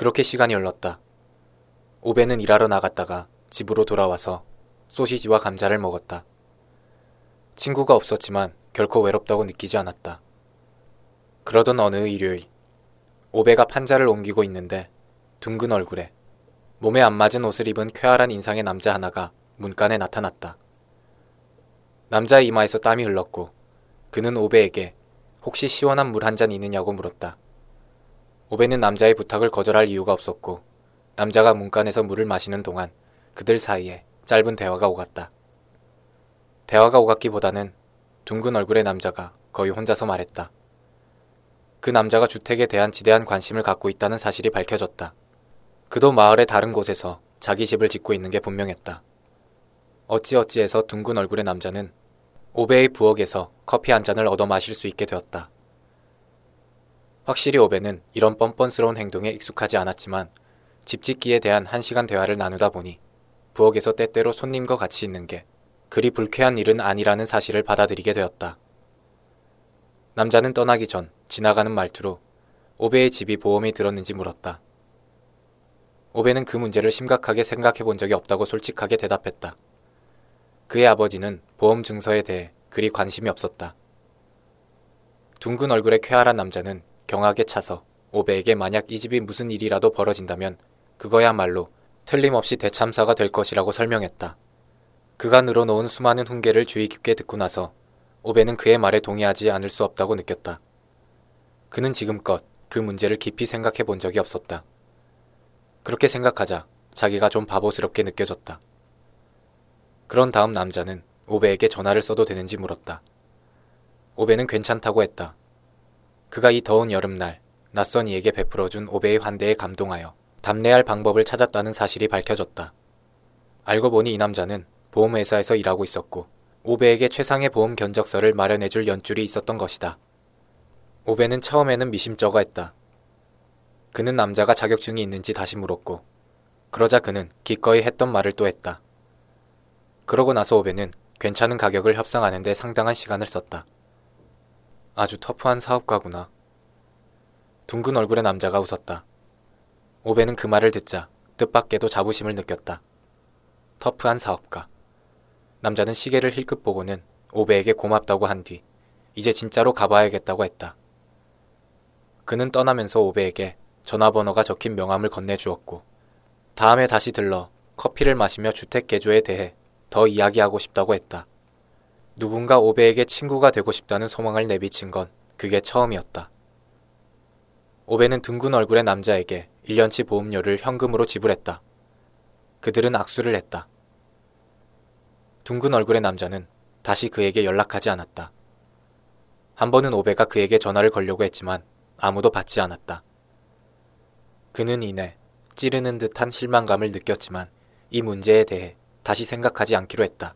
그렇게 시간이 흘렀다. 오베는 일하러 나갔다가 집으로 돌아와서 소시지와 감자를 먹었다. 친구가 없었지만 결코 외롭다고 느끼지 않았다. 그러던 어느 일요일, 오베가 판자를 옮기고 있는데 둥근 얼굴에 몸에 안 맞은 옷을 입은 쾌활한 인상의 남자 하나가 문간에 나타났다. 남자의 이마에서 땀이 흘렀고 그는 오베에게 혹시 시원한 물 한 잔 있느냐고 물었다. 오베는 남자의 부탁을 거절할 이유가 없었고 남자가 문간에서 물을 마시는 동안 그들 사이에 짧은 대화가 오갔다. 대화가 오갔기보다는 둥근 얼굴의 남자가 거의 혼자서 말했다. 그 남자가 주택에 대한 지대한 관심을 갖고 있다는 사실이 밝혀졌다. 그도 마을의 다른 곳에서 자기 집을 짓고 있는 게 분명했다. 어찌어찌해서 둥근 얼굴의 남자는 오베의 부엌에서 커피 한 잔을 얻어 마실 수 있게 되었다. 확실히 오베는 이런 뻔뻔스러운 행동에 익숙하지 않았지만 집 짓기에 대한 한 시간 대화를 나누다 보니 부엌에서 때때로 손님과 같이 있는 게 그리 불쾌한 일은 아니라는 사실을 받아들이게 되었다. 남자는 떠나기 전 지나가는 말투로 오베의 집이 보험이 들었는지 물었다. 오베는 그 문제를 심각하게 생각해 본 적이 없다고 솔직하게 대답했다. 그의 아버지는 보험 증서에 대해 그리 관심이 없었다. 둥근 얼굴의 쾌활한 남자는 경악에 차서 오베에게 만약 이 집이 무슨 일이라도 벌어진다면 그거야말로 틀림없이 대참사가 될 것이라고 설명했다. 그가 늘어놓은 수많은 훈계를 주의 깊게 듣고 나서 오베는 그의 말에 동의하지 않을 수 없다고 느꼈다. 그는 지금껏 그 문제를 깊이 생각해 본 적이 없었다. 그렇게 생각하자 자기가 좀 바보스럽게 느껴졌다. 그런 다음 남자는 오베에게 전화를 써도 되는지 물었다. 오베는 괜찮다고 했다. 그가 이 더운 여름날 낯선 이에게 베풀어준 오베의 환대에 감동하여 답례할 방법을 찾았다는 사실이 밝혀졌다. 알고 보니 이 남자는 보험회사에서 일하고 있었고 오베에게 최상의 보험 견적서를 마련해줄 연줄이 있었던 것이다. 오베는 처음에는 미심쩍어했다. 그는 남자가 자격증이 있는지 다시 물었고 그러자 그는 기꺼이 했던 말을 또 했다. 그러고 나서 오베는 괜찮은 가격을 협상하는데 상당한 시간을 썼다. 아주 터프한 사업가구나. 둥근 얼굴의 남자가 웃었다. 오베는 그 말을 듣자 뜻밖에도 자부심을 느꼈다. 터프한 사업가. 남자는 시계를 힐끗 보고는 오베에게 고맙다고 한 뒤 이제 진짜로 가봐야겠다고 했다. 그는 떠나면서 오베에게 전화번호가 적힌 명함을 건네주었고 다음에 다시 들러 커피를 마시며 주택 개조에 대해 더 이야기하고 싶다고 했다. 누군가 오베에게 친구가 되고 싶다는 소망을 내비친 건 그게 처음이었다. 오베는 둥근 얼굴의 남자에게 1년치 보험료를 현금으로 지불했다. 그들은 악수를 했다. 둥근 얼굴의 남자는 다시 그에게 연락하지 않았다. 한 번은 오베가 그에게 전화를 걸려고 했지만 아무도 받지 않았다. 그는 이내 찌르는 듯한 실망감을 느꼈지만 이 문제에 대해 다시 생각하지 않기로 했다.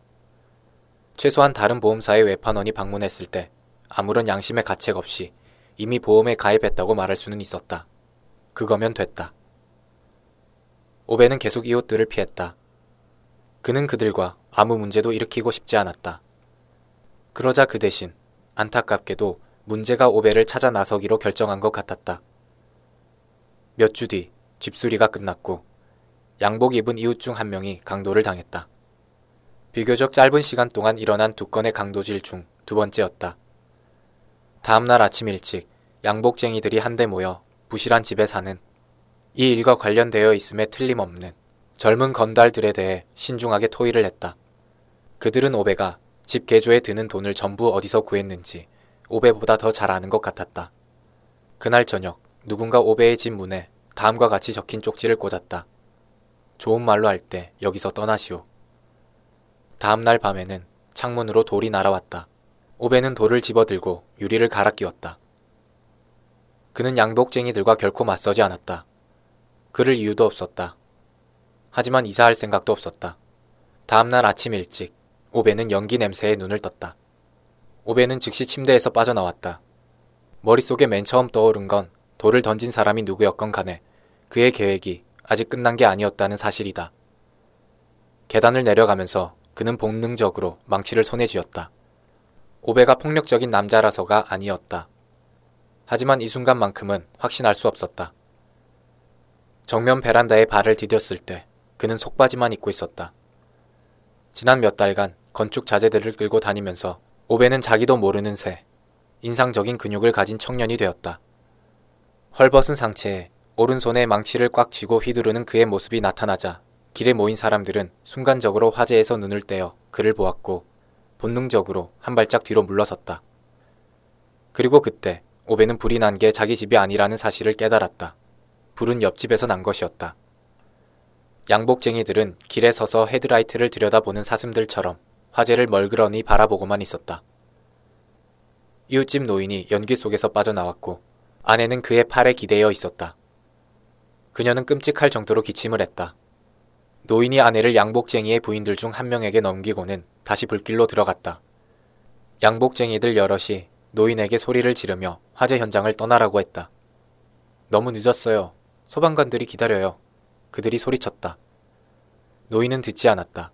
최소한 다른 보험사의 외판원이 방문했을 때 아무런 양심의 가책 없이 이미 보험에 가입했다고 말할 수는 있었다. 그거면 됐다. 오베는 계속 이웃들을 피했다. 그는 그들과 아무 문제도 일으키고 싶지 않았다. 그러자 그 대신 안타깝게도 문제가 오베를 찾아 나서기로 결정한 것 같았다. 몇 주 뒤 집수리가 끝났고 양복 입은 이웃 중 한 명이 강도를 당했다. 비교적 짧은 시간 동안 일어난 두 건의 강도질 중 두 번째였다. 다음날 아침 일찍 양복쟁이들이 한데 모여 부실한 집에 사는 이 일과 관련되어 있음에 틀림없는 젊은 건달들에 대해 신중하게 토의를 했다. 그들은 오베가 집 개조에 드는 돈을 전부 어디서 구했는지 오베보다 더 잘 아는 것 같았다. 그날 저녁 누군가 오베의 집 문에 다음과 같이 적힌 쪽지를 꽂았다. 좋은 말로 할 때 여기서 떠나시오. 다음날 밤에는 창문으로 돌이 날아왔다. 오베는 돌을 집어들고 유리를 갈아 끼웠다. 그는 양복쟁이들과 결코 맞서지 않았다. 그럴 이유도 없었다. 하지만 이사할 생각도 없었다. 다음날 아침 일찍 오베는 연기 냄새에 눈을 떴다. 오베는 즉시 침대에서 빠져나왔다. 머릿속에 맨 처음 떠오른 건 돌을 던진 사람이 누구였건 간에 그의 계획이 아직 끝난 게 아니었다는 사실이다. 계단을 내려가면서 그는 본능적으로 망치를 손에 쥐었다. 오베가 폭력적인 남자라서가 아니었다. 하지만 이 순간만큼은 확신할 수 없었다. 정면 베란다에 발을 디뎠을 때 그는 속바지만 입고 있었다. 지난 몇 달간 건축 자재들을 끌고 다니면서 오베는 자기도 모르는 새 인상적인 근육을 가진 청년이 되었다. 헐벗은 상체에 오른손에 망치를 꽉 쥐고 휘두르는 그의 모습이 나타나자 길에 모인 사람들은 순간적으로 화재에서 눈을 떼어 그를 보았고 본능적으로 한 발짝 뒤로 물러섰다. 그리고 그때 오베는 불이 난 게 자기 집이 아니라는 사실을 깨달았다. 불은 옆집에서 난 것이었다. 양복쟁이들은 길에 서서 헤드라이트를 들여다보는 사슴들처럼 화재를 멀그러니 바라보고만 있었다. 이웃집 노인이 연기 속에서 빠져나왔고 아내는 그의 팔에 기대어 있었다. 그녀는 끔찍할 정도로 기침을 했다. 노인이 아내를 양복쟁이의 부인들 중 한 명에게 넘기고는 다시 불길로 들어갔다. 양복쟁이들 여럿이 노인에게 소리를 지르며 화재 현장을 떠나라고 했다. 너무 늦었어요. 소방관들이 기다려요. 그들이 소리쳤다. 노인은 듣지 않았다.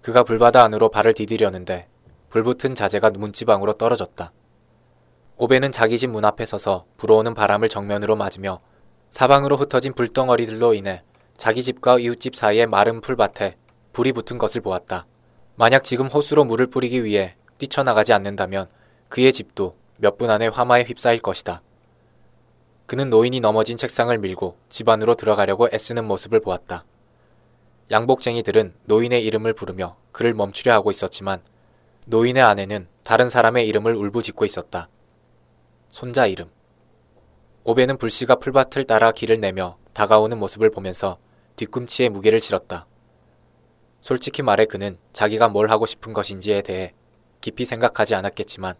그가 불바다 안으로 발을 디디려는데 불붙은 자재가 문지방으로 떨어졌다. 오베는 자기 집 문 앞에 서서 불어오는 바람을 정면으로 맞으며 사방으로 흩어진 불덩어리들로 인해 자기 집과 이웃집 사이의 마른 풀밭에 불이 붙은 것을 보았다. 만약 지금 호수로 물을 뿌리기 위해 뛰쳐나가지 않는다면 그의 집도 몇 분 안에 화마에 휩싸일 것이다. 그는 노인이 넘어진 책상을 밀고 집 안으로 들어가려고 애쓰는 모습을 보았다. 양복쟁이들은 노인의 이름을 부르며 그를 멈추려 하고 있었지만 노인의 아내는 다른 사람의 이름을 울부짖고 있었다. 손자 이름. 오베는 불씨가 풀밭을 따라 길을 내며 다가오는 모습을 보면서 뒤꿈치에 무게를 실었다. 솔직히 말해 그는 자기가 뭘 하고 싶은 것인지에 대해 깊이 생각하지 않았겠지만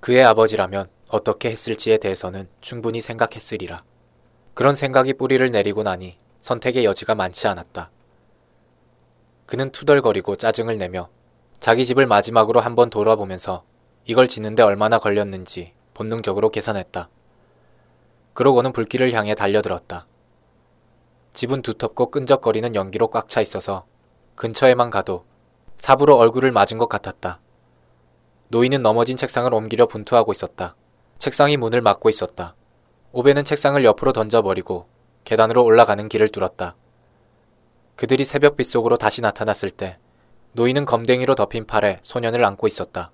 그의 아버지라면 어떻게 했을지에 대해서는 충분히 생각했으리라. 그런 생각이 뿌리를 내리고 나니 선택의 여지가 많지 않았다. 그는 투덜거리고 짜증을 내며 자기 집을 마지막으로 한번 돌아보면서 이걸 짓는데 얼마나 걸렸는지 본능적으로 계산했다. 그러고는 불길을 향해 달려들었다. 집은 두텁고 끈적거리는 연기로 꽉 차 있어서 근처에만 가도 삽으로 얼굴을 맞은 것 같았다. 노인은 넘어진 책상을 옮기려 분투하고 있었다. 책상이 문을 막고 있었다. 오베는 책상을 옆으로 던져버리고 계단으로 올라가는 길을 뚫었다. 그들이 새벽빛 속으로 다시 나타났을 때 노인은 검댕이로 덮인 팔에 소년을 안고 있었다.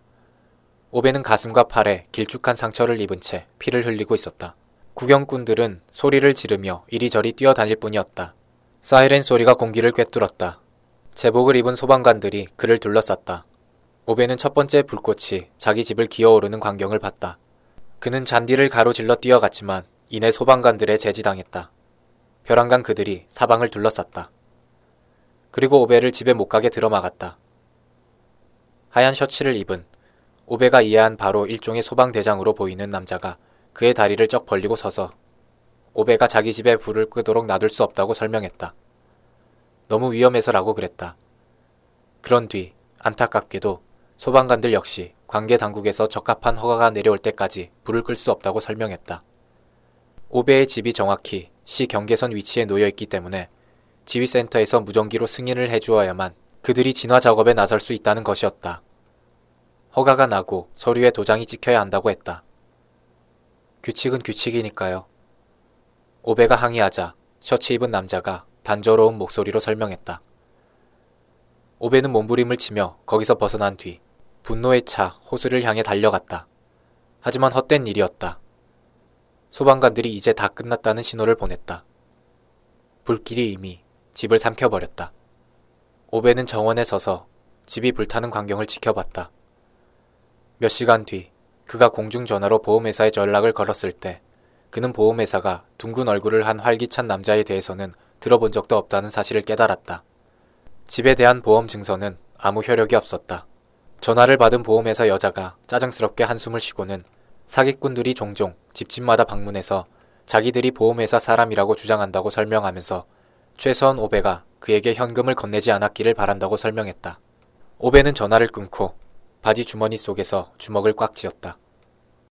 오베는 가슴과 팔에 길쭉한 상처를 입은 채 피를 흘리고 있었다. 구경꾼들은 소리를 지르며 이리저리 뛰어다닐 뿐이었다. 사이렌 소리가 공기를 꿰뚫었다. 제복을 입은 소방관들이 그를 둘러쌌다. 오베는 첫 번째 불꽃이 자기 집을 기어오르는 광경을 봤다. 그는 잔디를 가로질러 뛰어갔지만 이내 소방관들의 제지당했다. 벼랑간 그들이 사방을 둘러쌌다. 그리고 오베를 집에 못 가게 들어막았다. 하얀 셔츠를 입은 오베가 이해한 바로 일종의 소방대장으로 보이는 남자가 그의 다리를 쩍 벌리고 서서 오베가 자기 집에 불을 끄도록 놔둘 수 없다고 설명했다. 너무 위험해서라고 그랬다. 그런 뒤 안타깝게도 소방관들 역시 관계 당국에서 적합한 허가가 내려올 때까지 불을 끌 수 없다고 설명했다. 오베의 집이 정확히 시 경계선 위치에 놓여 있기 때문에 지휘센터에서 무전기로 승인을 해주어야만 그들이 진화 작업에 나설 수 있다는 것이었다. 허가가 나고 서류에 도장이 찍혀야 한다고 했다. 규칙은 규칙이니까요. 오베가 항의하자 셔츠 입은 남자가 단조로운 목소리로 설명했다. 오베는 몸부림을 치며 거기서 벗어난 뒤 분노에 차 호수를 향해 달려갔다. 하지만 헛된 일이었다. 소방관들이 이제 다 끝났다는 신호를 보냈다. 불길이 이미 집을 삼켜버렸다. 오베는 정원에 서서 집이 불타는 광경을 지켜봤다. 몇 시간 뒤 그가 공중전화로 보험회사에 연락을 걸었을 때 그는 보험회사가 둥근 얼굴을 한 활기찬 남자에 대해서는 들어본 적도 없다는 사실을 깨달았다. 집에 대한 보험 증서는 아무 효력이 없었다. 전화를 받은 보험회사 여자가 짜증스럽게 한숨을 쉬고는 사기꾼들이 종종 집집마다 방문해서 자기들이 보험회사 사람이라고 주장한다고 설명하면서 최소한 오베가 그에게 현금을 건네지 않았기를 바란다고 설명했다. 오베는 전화를 끊고 바지 주머니 속에서 주먹을 꽉 쥐었다.